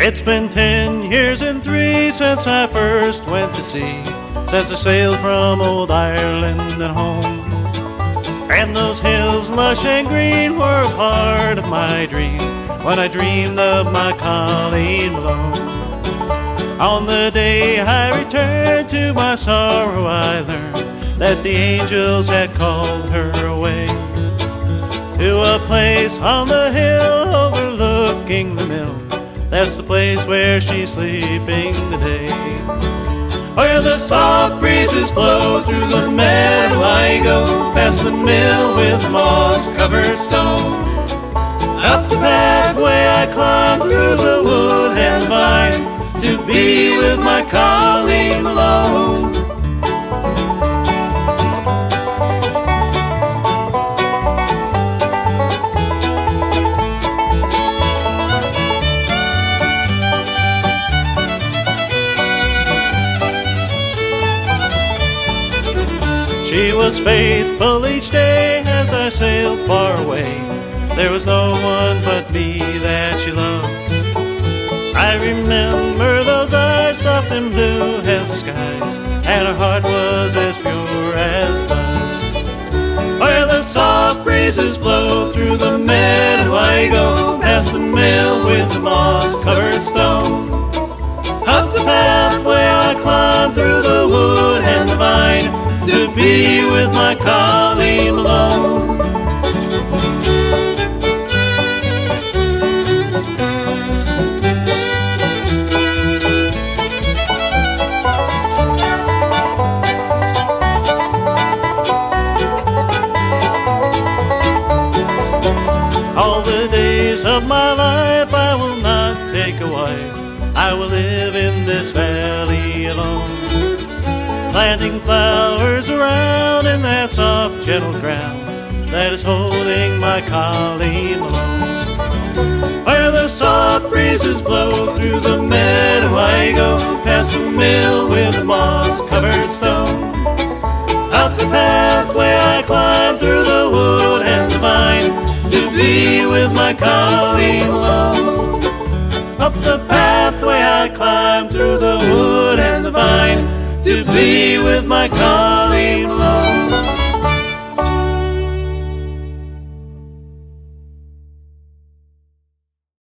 It's been ten years and three since I first went to sea, since I sailed from old Ireland and home. And those hills lush and green were a part of my dream when I dreamed of my Colleen Malone. On the day I returned to my sorrow, I learned that the angels had called her away to a place on the hill overlooking the mill. That's the place where she's sleeping today. Where the soft breezes blow through the meadow, I go past the mill with moss covered stone. Up the pathway I climb through the wood and vine to be with my She was faithful each day as I sailed far away. There was no one but me that she loved. I remember those eyes soft and blue as the skies, and her heart was as pure as buzz. Where the soft breezes blow through the meadow, to be with my Colleen Malone. All the days of my life I will not take a wife. I will live in this valley alone. Planting flowers around in that soft, gentle ground that is holding my Colleen Malone. Where the soft breezes blow through the meadow, I go past the mill with the moss covered stone. Up the pathway I climb through the wood and the vine to be with my Colleen to be with my Colleen Malone.